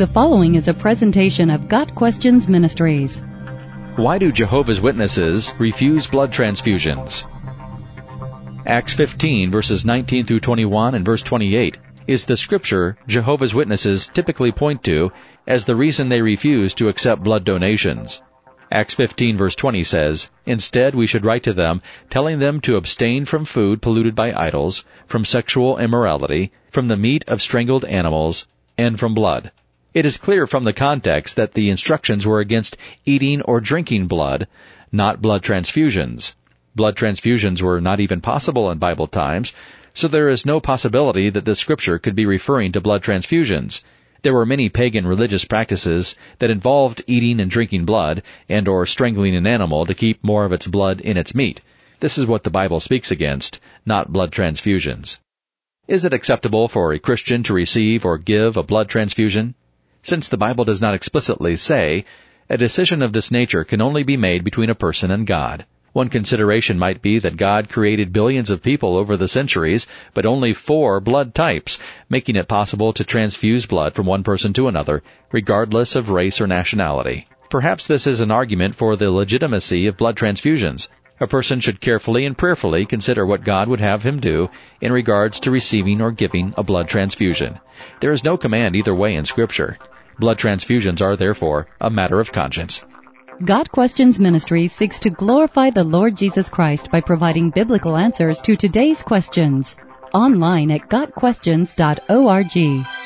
The following is a presentation of Got Questions Ministries. Why do Jehovah's Witnesses refuse blood transfusions? Acts 15 verses 19 through 21 and verse 28 is the scripture Jehovah's Witnesses typically point to as the reason they refuse to accept blood donations. Acts 15 verse 20 says, Instead we should write to them, telling them to abstain from food polluted by idols, from sexual immorality, from the meat of strangled animals, and from blood. It is clear from the context that the instructions were against eating or drinking blood, not blood transfusions. Blood transfusions were not even possible in Bible times, so there is no possibility that this scripture could be referring to blood transfusions. There were many pagan religious practices that involved eating and drinking blood and or strangling an animal to keep more of its blood in its meat. This is what the Bible speaks against, not blood transfusions. Is it acceptable for a Christian to receive or give a blood transfusion? Since the Bible does not explicitly say, a decision of this nature can only be made between a person and God. One consideration might be that God created billions of people over the centuries, but only four blood types, making it possible to transfuse blood from one person to another, regardless of race or nationality. Perhaps this is an argument for the legitimacy of blood transfusions. A person should carefully and prayerfully consider what God would have him do in regards to receiving or giving a blood transfusion. There is no command either way in Scripture. Blood transfusions are therefore a matter of conscience. Got Questions Ministry seeks to glorify the Lord Jesus Christ by providing biblical answers to today's questions. Online at GotQuestions.org.